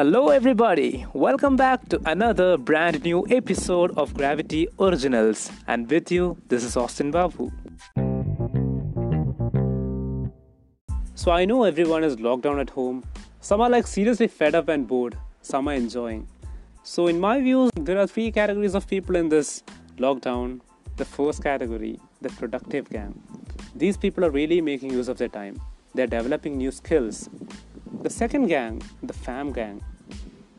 Hello, everybody. Welcome back to another brand new episode of Gravity Originals. And with you, this is Austin Babu. So, I know everyone is locked down at home. Some are like seriously fed up and bored, some are enjoying. So, in my views, there are three categories of people in this lockdown. The first category, the productive gang. These people are really making use of their time, they're developing new skills the second gang, the fam gang.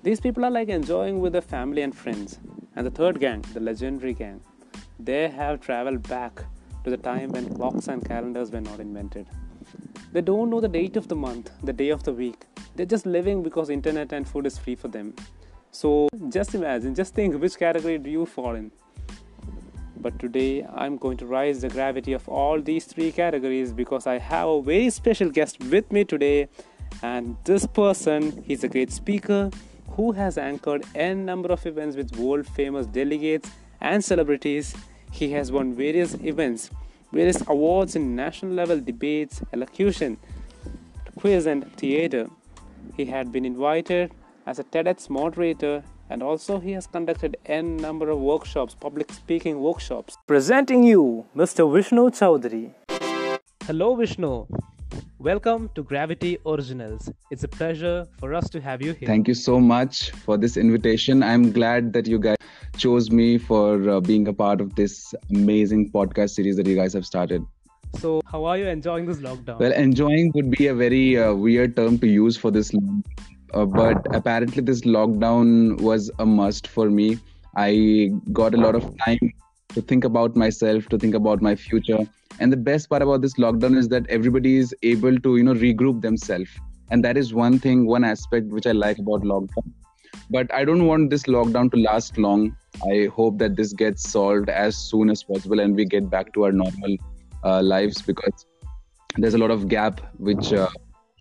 These people are like enjoying with their family and friends. And the third gang, the legendary gang, they have traveled back to the time when clocks and calendars were not invented. They don't know the date of the month, the day of the week. They're just living because internet and food is free for them. So just imagine, just think which category do you fall in? But today I'm going to rise the gravity of all these three categories because I have a very special guest with me today and this person, he's a great speaker who has anchored n number of events with world famous delegates and celebrities. He has won various events, various awards in national level debates, elocution, quiz, and theater. He had been invited as a TEDx moderator and also he has conducted n number of workshops, public speaking workshops. Presenting you Mr. Vishnu Chowdhury. Hello Vishnu. Welcome to Gravity Originals. It's a pleasure for us to have you here. Thank you so much for this invitation. I'm glad that you guys chose me for uh, being a part of this amazing podcast series that you guys have started. So, how are you enjoying this lockdown? Well, enjoying would be a very uh, weird term to use for this, uh, but apparently, this lockdown was a must for me. I got a lot of time to think about myself, to think about my future. And the best part about this lockdown is that everybody is able to you know regroup themselves. And that is one thing one aspect which i like about lockdown. But i don't want this lockdown to last long. I hope that this gets solved as soon as possible and we get back to our normal uh, lives because there's a lot of gap which uh,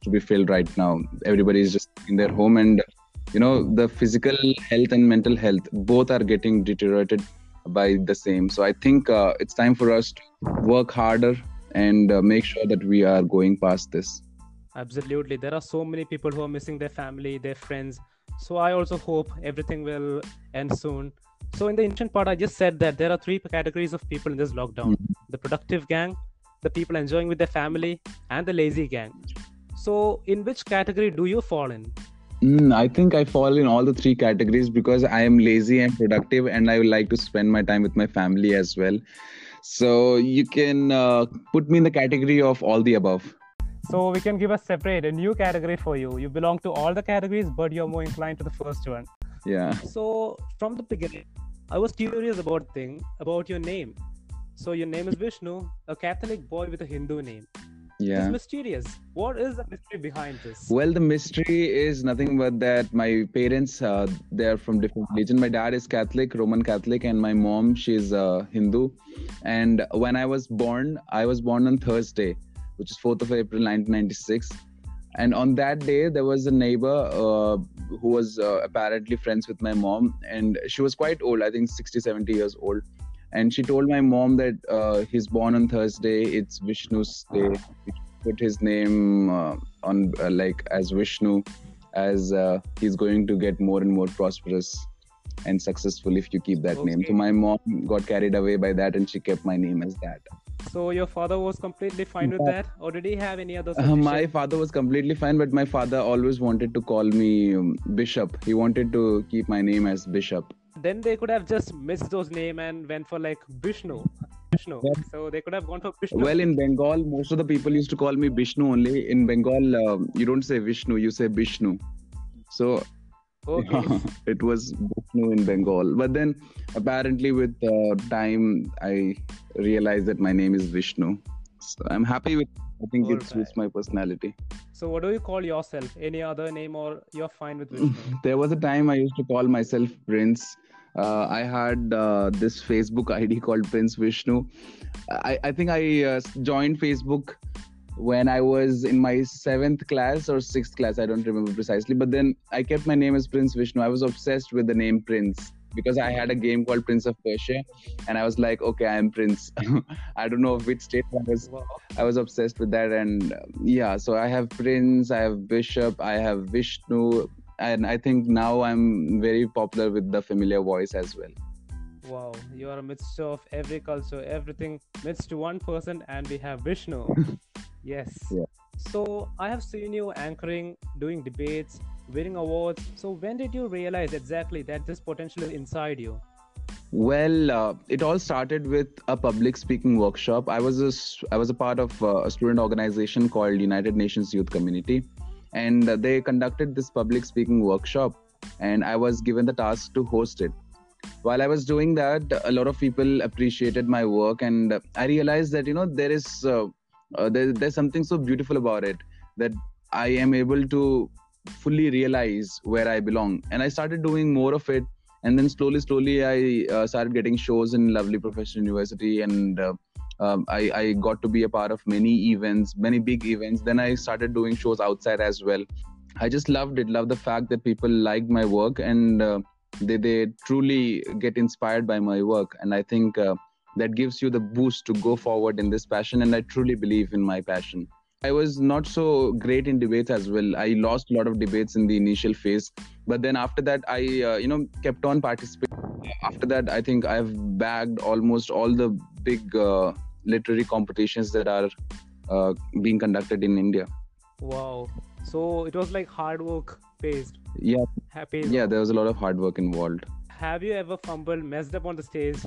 to be filled right now. Everybody is just in their home and you know the physical health and mental health both are getting deteriorated by the same. So I think uh, it's time for us to work harder and uh, make sure that we are going past this. Absolutely. There are so many people who are missing their family, their friends. So I also hope everything will end soon. So in the ancient part, I just said that there are three categories of people in this lockdown: mm-hmm. the productive gang, the people enjoying with their family, and the lazy gang. So in which category do you fall in? Mm, I think I fall in all the three categories because I am lazy and productive, and I like to spend my time with my family as well. So you can uh, put me in the category of all the above. So we can give a separate, a new category for you. You belong to all the categories, but you're more inclined to the first one. Yeah. So from the beginning, I was curious about thing about your name. So your name is Vishnu, a Catholic boy with a Hindu name yeah. it's mysterious. What is the mystery behind this? Well the mystery is nothing but that my parents uh, they're from different religion. My dad is catholic roman catholic and my mom she's uh, hindu. And when i was born i was born on thursday which is 4th of april 1996 and on that day there was a neighbor uh, who was uh, apparently friends with my mom. And she was quite old i think 60 70 years old and she told my mom that uh, he's born on Thursday. It's Vishnu's day. Put his name uh, on uh, like as Vishnu, as uh, he's going to get more and more prosperous and successful if you keep that okay. name. So my mom got carried away by that, and she kept my name as that. So your father was completely fine with that, or did he have any other? Uh, my father was completely fine, but my father always wanted to call me um, Bishop. He wanted to keep my name as Bishop then they could have just missed those name and went for like Bishnu. Yeah. So they could have gone for Bishnu. Well, in Bengal, most of the people used to call me Bishnu only. In Bengal, uh, you don't say Vishnu, you say Bishnu. So okay. yeah, it was Bishnu in Bengal. But then apparently, with uh, time, I realized that my name is Vishnu. So I'm happy with. I think All it suits right. my personality. So, what do you call yourself? Any other name, or you're fine with Vishnu? there was a time I used to call myself Prince. Uh, I had uh, this Facebook ID called Prince Vishnu. I, I think I uh, joined Facebook when I was in my seventh class or sixth class. I don't remember precisely. But then I kept my name as Prince Vishnu. I was obsessed with the name Prince because I had a game called Prince of Persia, and I was like, okay, I am Prince. I don't know which state I was. I was obsessed with that, and uh, yeah. So I have Prince, I have Bishop, I have Vishnu, and I think now I'm very popular with the familiar voice as well. Wow, you are a mixture of every culture, everything mixed to one person, and we have Vishnu. yes. Yeah. So I have seen you anchoring, doing debates, winning awards. So when did you realize exactly that this potential is inside you? Well, uh, it all started with a public speaking workshop. I was a, I was a part of uh, a student organization called United Nations Youth Community, and they conducted this public speaking workshop, and I was given the task to host it. While I was doing that, a lot of people appreciated my work, and I realized that you know there is uh, uh there, there's something so beautiful about it that I am able to fully realize where I belong, and I started doing more of it and then slowly slowly i uh, started getting shows in lovely professional university and uh, um, I, I got to be a part of many events many big events. Then i started doing shows outside as well. I just loved it loved the fact that people liked my work and uh, they, they truly get inspired by my work. And i think uh, that gives you the boost to go forward in this passion and i truly believe in my passion. I was not so great in debates as well. I lost a lot of debates in the initial phase, but then after that, I uh, you know kept on participating. After that, I think I've bagged almost all the big uh, literary competitions that are uh, being conducted in India. Wow! So it was like hard work based. Yeah. Happy. Yeah, there was a lot of hard work involved. Have you ever fumbled, messed up on the stage,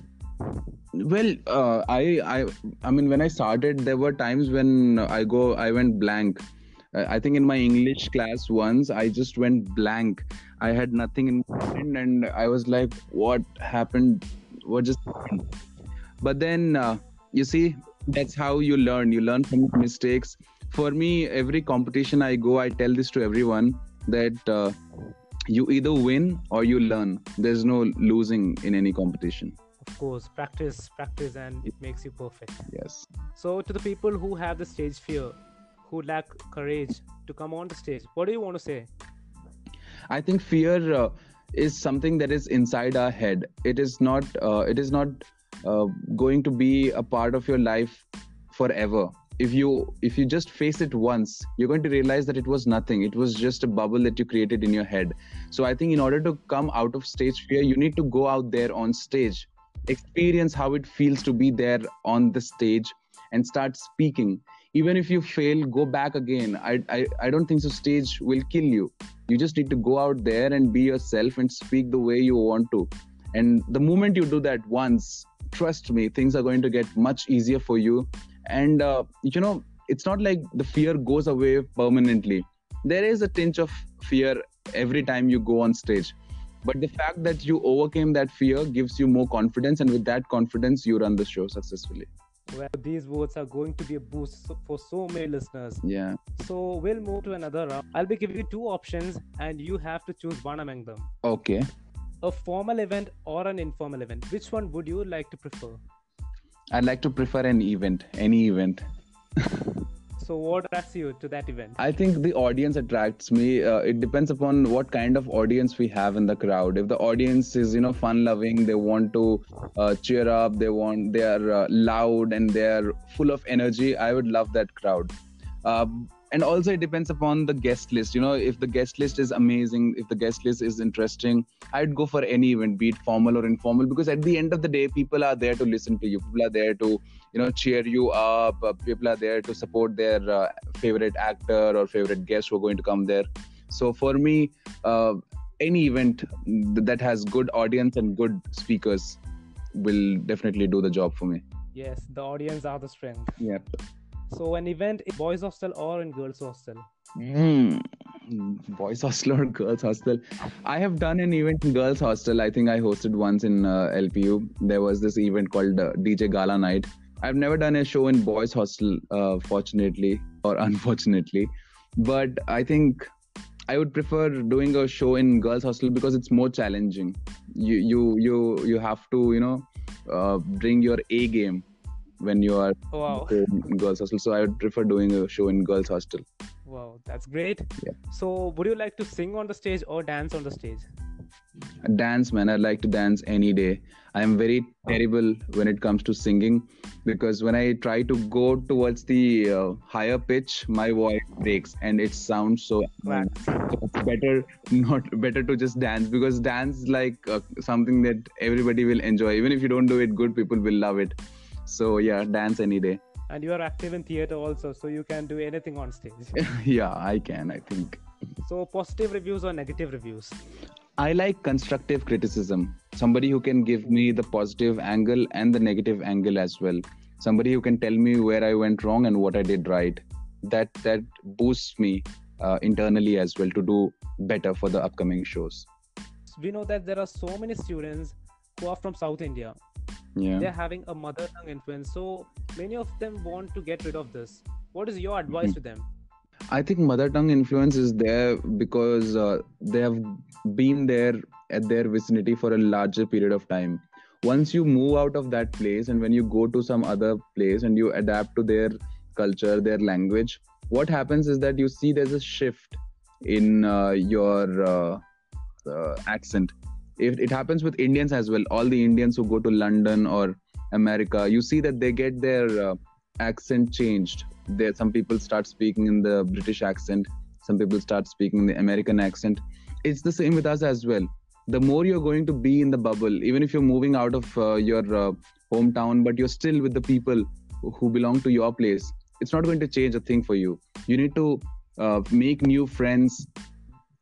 well uh, i i i mean when i started there were times when i go i went blank uh, i think in my english class once i just went blank i had nothing in mind and i was like what happened what just happened but then uh, you see that's how you learn. You learn from mistakes. For me every competition i go i tell this to everyone that uh, you either win or you learn. There's no losing in any competition. Of course practice practice and it makes you perfect. Yes. So to the people who have the stage fear who lack courage to come on the stage what do you want to say? I think fear uh, is something that is inside our head. It is not uh, it is not uh, going to be a part of your life forever. If you if you just face it once you're going to realize that it was nothing. It was just a bubble that you created in your head. So i think in order to come out of stage fear you need to go out there on stage. Experience how it feels to be there on the stage and start speaking. Even if you fail go back again. I, I i don't think so stage will kill you. You just need to go out there and be yourself and speak the way you want to. And the moment you do that once trust me things are going to get much easier for you. And uh, you know it's not like the fear goes away permanently. There is a tinge of fear every time you go on stage. But the fact that you overcame that fear gives you more confidence and with that confidence you run the show successfully. Well these words are going to be a boost for so many listeners. Yeah. So we'll move to another round. I'll be giving you two options and you have to choose one among them. Okay a formal event or an informal event? Which one would you like to prefer? I'd like to prefer an event any event. So what attracts you to that event? I think the audience attracts me. Uh, it depends upon what kind of audience we have in the crowd. If the audience is you know fun loving they want to uh, cheer up they want they are uh, loud and they are full of energy i would love that crowd. Uh, and also it depends upon the guest list. You know if the guest list is amazing if the guest list is interesting i'd go for any event be it formal or informal because at the end of the day people are there to listen to you. People are there to you know cheer you up. Uh, people are there to support their uh, favorite actor or favorite guest who are going to come there. So for me uh, any event that has good audience and good speakers will definitely do the job for me. Yes the audience are the strength. Yep so an event in boys hostel or in girls hostel? Mm, boys hostel or girls hostel? I have done an event in girls hostel. I think I hosted once in uh, LPU. There was this event called uh, DJ Gala Night. I've never done a show in boys hostel, uh, fortunately or unfortunately. But I think I would prefer doing a show in girls hostel because it's more challenging. You you you you have to you know uh, bring your A game when you are wow. in girls hostel. So I would prefer doing a show in girls hostel. Wow, that's great. Yeah. So would you like to sing on the stage or dance on the stage? Dance, man. I like to dance any day. I am very terrible when it comes to singing because when I try to go towards the uh, higher pitch, my voice breaks and it sounds so. So it's better not better to just dance because dance is like uh, something that everybody will enjoy. Even if you don't do it good, people will love it. So yeah, dance any day. And you are active in theater also, so you can do anything on stage. yeah, I can. I think. so positive reviews or negative reviews? I like constructive criticism. Somebody who can give me the positive angle and the negative angle as well. Somebody who can tell me where I went wrong and what I did right. That that boosts me uh, internally as well to do better for the upcoming shows. We know that there are so many students who are from South India. Yeah. They're having a mother tongue influence, so many of them want to get rid of this. What is your advice Mhm. to them? I think mother tongue influence is there because uh, they have been there at their vicinity for a larger period of time. Once you move out of that place and when you go to some other place and you adapt to their culture, their language, what happens is that you see there's a shift in uh, your uh, uh, accent. If it happens with Indians as well, all the Indians who go to London or America, you see that they get their uh, accent changed. There some people start speaking in the british accent. Some people start speaking in the american accent. It's the same with us as well. The more you're going to be in the bubble even if you're moving out of uh, your uh, hometown but you're still with the people who belong to your place it's not going to change a thing for you. You need to uh, make new friends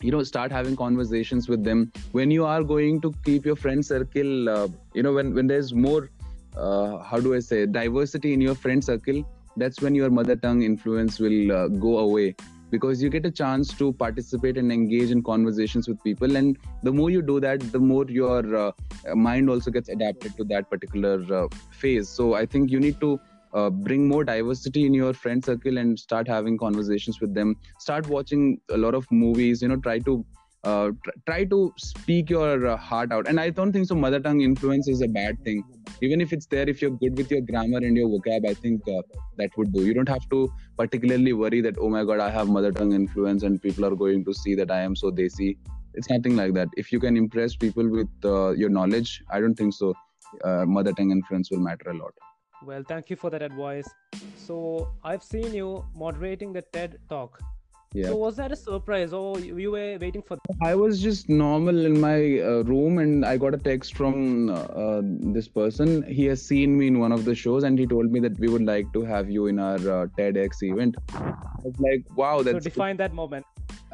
you know start having conversations with them. When you are going to keep your friend circle uh, you know when when there's more uh, how do i say diversity in your friend circle that's when your mother tongue influence will uh, go away. Because you get a chance to participate and engage in conversations with people. And the more you do that the more your uh, mind also gets adapted to that particular uh, phase. So i think you need to uh, bring more diversity in your friend circle and start having conversations with them. Start watching a lot of movies you know try to uh, tr- try to speak your uh, heart out. And i don't think so mother tongue influence is a bad thing. Even if it's there if you're good with your grammar and your vocab i think uh, that would do. You don't have to particularly worry that oh my god i have mother tongue influence and people are going to see that i am so desi. It's nothing like that. If you can impress people with uh, your knowledge i don't think so uh, mother tongue influence will matter a lot Well, thank you for that advice. So, I've seen you moderating the TED talk. yeah So, was that a surprise or you were waiting for I was just normal in my uh, room and I got a text from uh, uh, this person. He has seen me in one of the shows and he told me that we would like to have you in our uh, TEDx event. I was like, wow, So, that's define that moment.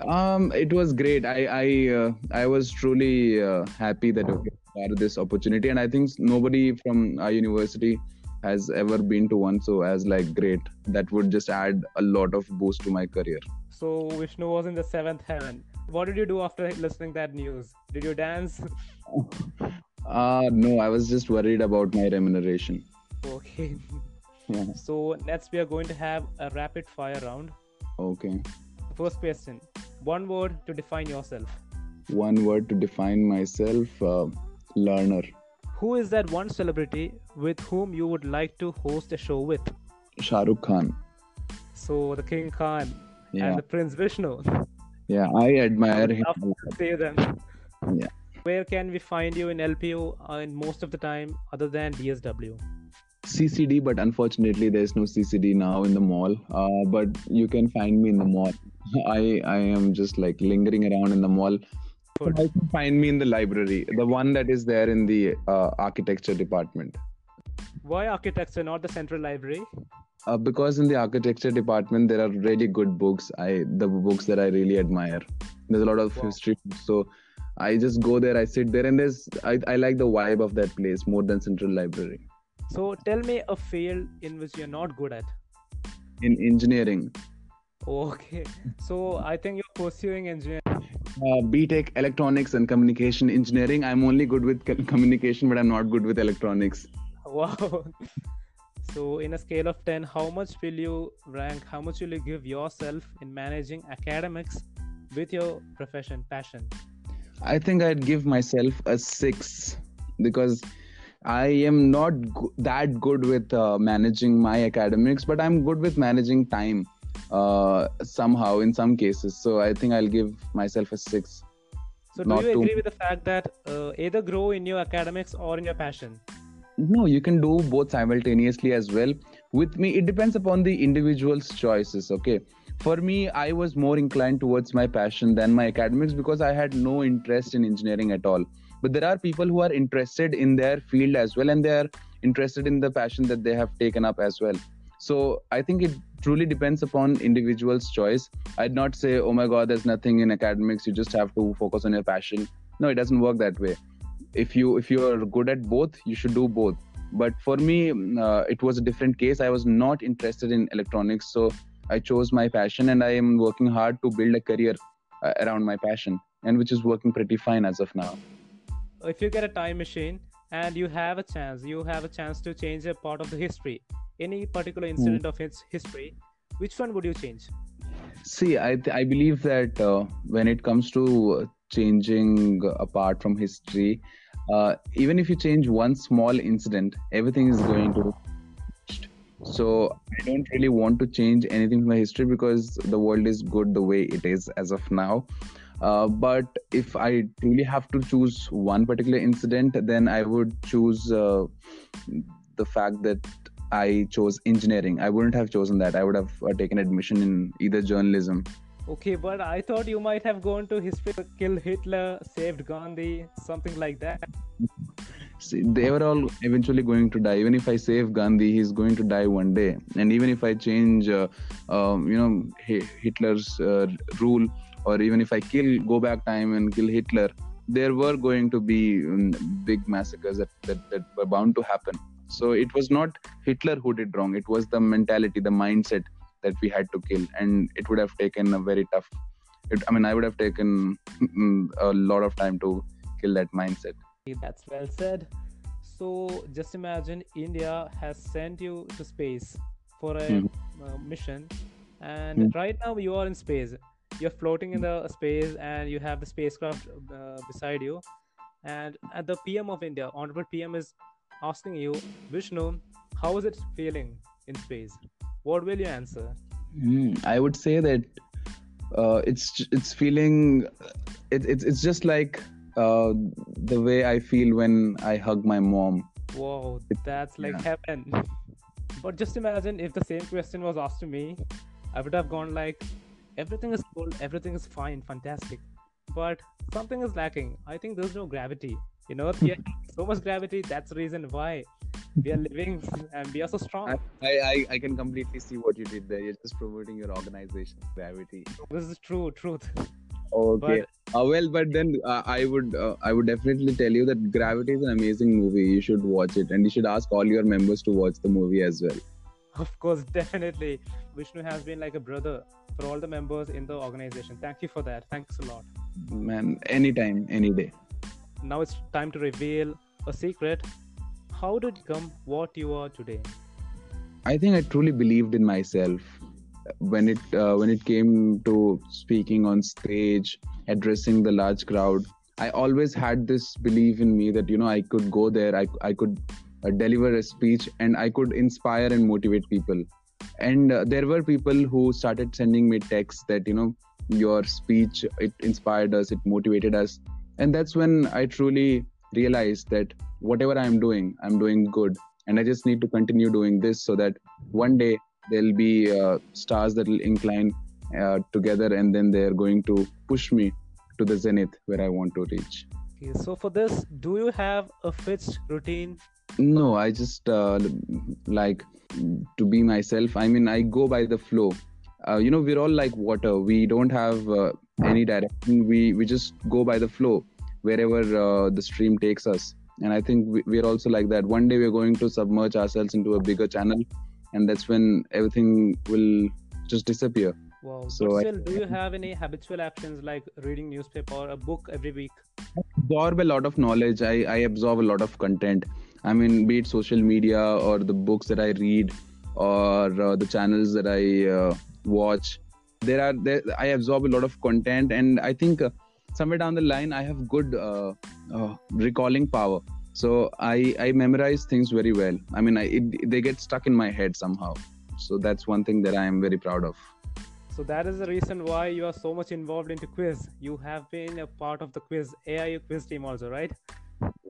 um, it was great. I I uh, I was truly uh, happy that I was part of this opportunity, and I think nobody from our university has ever been to one. So as like great, that would just add a lot of boost to my career. So, Vishnu was in the seventh heaven. What did you do after listening that news? Did you dance? Uh no, I was just worried about my remuneration. Okay. Yeah. So, next we are going to have a rapid fire round. Okay. First question One word to define yourself. One word to define myself: uh, learner. Who is that one celebrity with whom you would like to host a show with? Shah Rukh Khan. So, the King Khan Yeah, and the Prince Vishnu. yeah, I admire him. Love to see them. Yeah. Where can we find you in LPU uh, in most of the time other than DSW? CCD, but unfortunately, there's no CCD now in the mall. Uh, but you can find me in the mall. I I am just like lingering around in the mall. Good. You can find me in the library, the one that is there in the uh, architecture department. Why architecture, not the central library? Uh, because in the architecture department there are really good books. I the books that I really admire. There's a lot of Wow. history, so I just go there. I sit there, and there's I, I like the vibe of that place more than central library. So, tell me a field in which you're not good at. In engineering, Okay. So, I think you're pursuing engineering. uh, BTech electronics and communication engineering. I'm only good with communication, but I'm not good with electronics. Wow. So, in a scale of 10, how much will you rank? How much will you give yourself in managing academics with your profession, passion? I think I'd give myself a six because I am not go- that good with uh, managing my academics, but I'm good with managing time uh, somehow in some cases. So I think I'll give myself a six. So, do you too agree with the fact that uh, either grow in your academics or in your passion? No, you can do both simultaneously as well. With me, it depends upon the individual's choices. Okay. For me, I was more inclined towards my passion than my academics because I had no interest in engineering at all. But there are people who are interested in their field as well, and they are interested in the passion that they have taken up as well. So I think it truly depends upon individual's choice. I'd not say, oh my God, there's nothing in academics. You just have to focus on your passion. No, it doesn't work that way if you if you are good at both you should do both. But for me uh, it was a different case. I was not interested in electronics so i chose my passion and i am working hard to build a career uh, around my passion and which is working pretty fine as of now. If you get a time machine and you have a chance, you have a chance to change a part of the history, any particular incident of its history, which one would you change? see i th- i believe that uh, when it comes to uh, changing apart from history. Uh, even if you change one small incident everything is going to so i don't really want to change anything from my history because the world is good the way it is as of now. Uh, but if i truly have to choose one particular incident then i would choose uh, the fact that i chose engineering. I wouldn't have chosen that. I would have uh, taken admission in either journalism Okay, but I thought you might have gone to history, kill Hitler, saved Gandhi, something like that. See, they were all eventually going to die. Even if I save Gandhi, he's going to die one day. And even if I change, uh, um, you know, Hi- Hitler's uh, rule, or even if I kill, go back time and kill Hitler, there were going to be um, big massacres that, that, that were bound to happen. So it was not Hitler who did wrong. It was the mentality, the mindset that we had to kill, and it would have taken a very tough. It, I mean, I would have taken mm, a lot of time to kill that mindset. That's well said. So just imagine India has sent you to space for a Mhm. uh, mission, and Mhm. right now you are in space. You're floating in the space, and you have the spacecraft uh, beside you. And at the PM of India, Honorable PM is asking you, Vishnu, how is it feeling in space? What will you answer? Hmm, I would say that uh, it's it's feeling it, it's it's just like uh, the way I feel when I hug my mom. Wow, that's like Yeah. heaven. But just imagine if the same question was asked to me, I would have gone like, everything is cool, everything is fine, fantastic. But something is lacking. I think there's no gravity. We have so much gravity. That's the reason why we are living and we are so strong. I, I I can completely see what you did there. You're just promoting your organization, gravity. This is true, truth. Okay. uh, well, but then uh, I would uh, I would definitely tell you that Gravity is an amazing movie. You should watch it, and you should ask all your members to watch the movie as well. Of course, definitely. Vishnu has been like a brother for all the members in the organization. Thank you for that. Thanks a lot. Man, anytime, any day. Now it's time to reveal a secret. How did you become what you are today? I think I truly believed in myself when it uh, when it came to speaking on stage, addressing the large crowd. I always had this belief in me that you know I could go there, I I could uh, deliver a speech, and I could inspire and motivate people. And uh, there were people who started sending me texts that you know your speech it inspired us, it motivated us, and that's when I truly realized that whatever I'm doing, I'm doing good. And i just need to continue doing this so that one day there'll be uh, stars that will incline uh, together and then they're going to push me to the zenith where i want to reach. Okay, so for this, do you have a fixed routine? no i just uh, like to be myself i mean i go by the flow. Uh, you know we're all like water. We don't have uh, any direction. We we just go by the flow wherever uh, the stream takes us and i think we, we're also like that. One day we're going to submerge ourselves into a bigger channel and that's when everything will just disappear. Wow. So but I- do you have any habitual actions like reading newspaper or a book every week? I absorb a lot of knowledge. I, I absorb a lot of content. I mean be it social media or the books that i read or uh, the channels that i uh, watch. There are there, i absorb a lot of content and i think uh, somewhere down the line i have good uh, uh, recalling power so i i memorize things very well i mean I, it, they get stuck in my head somehow so that's one thing that i am very proud of So that is the reason why you are so much involved into quiz. You have been a part of the quiz AIU quiz team also, right?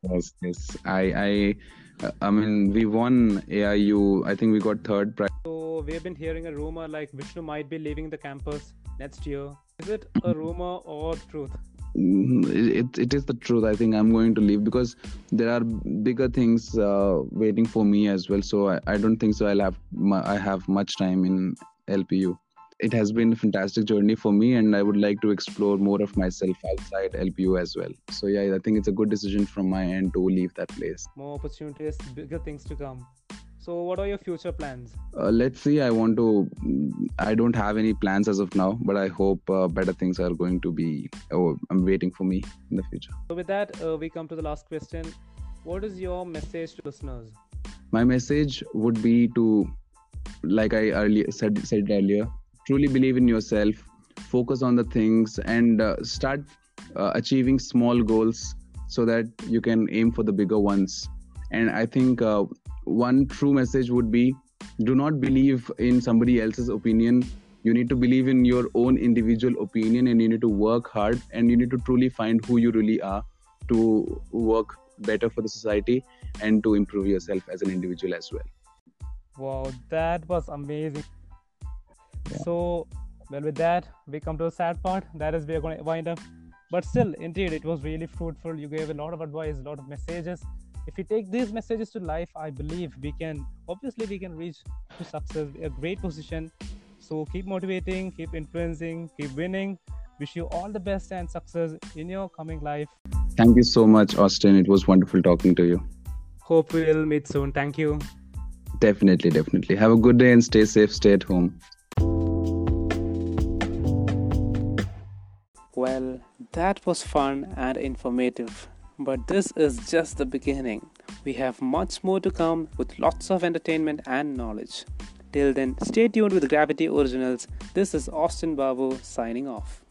Yes, yes. I, I, I mean, we won AIU. I think we got third prize. So we have been hearing a rumor like Vishnu might be leaving the campus next year. Is it a rumor or truth? Mm, it, it is the truth. I think I'm going to leave because there are bigger things uh, waiting for me as well. So I, I don't think so. I'll have I have much time in LPU it has been a fantastic journey for me and i would like to explore more of myself outside lpu as well so yeah i think it's a good decision from my end to leave that place more opportunities bigger things to come so what are your future plans? Uh, let's see. I want to i don't have any plans as of now but i hope uh, better things are going to be oh, i'm waiting for me in the future. So with that uh, we come to the last question. What is your message to listeners? My message would be to like i earlier said said earlier truly believe in yourself focus on the things and uh, start uh, achieving small goals so that you can aim for the bigger ones. And i think uh, one true message would be do not believe in somebody else's opinion you need to believe in your own individual opinion and you need to work hard and you need to truly find who you really are to work better for the society and to improve yourself as an individual as well wow that was amazing so, well, with that, we come to the sad part. That is, we are going to wind up. But still, indeed, it was really fruitful. You gave a lot of advice, a lot of messages. If we take these messages to life, I believe we can, obviously, we can reach to success, a great position. So, keep motivating, keep influencing, keep winning. Wish you all the best and success in your coming life. Thank you so much, Austin. It was wonderful talking to you. Hope we'll meet soon. Thank you. Definitely, definitely. Have a good day and stay safe, stay at home. Well, that was fun and informative. But this is just the beginning. We have much more to come with lots of entertainment and knowledge. Till then, stay tuned with Gravity Originals. This is Austin Babu signing off.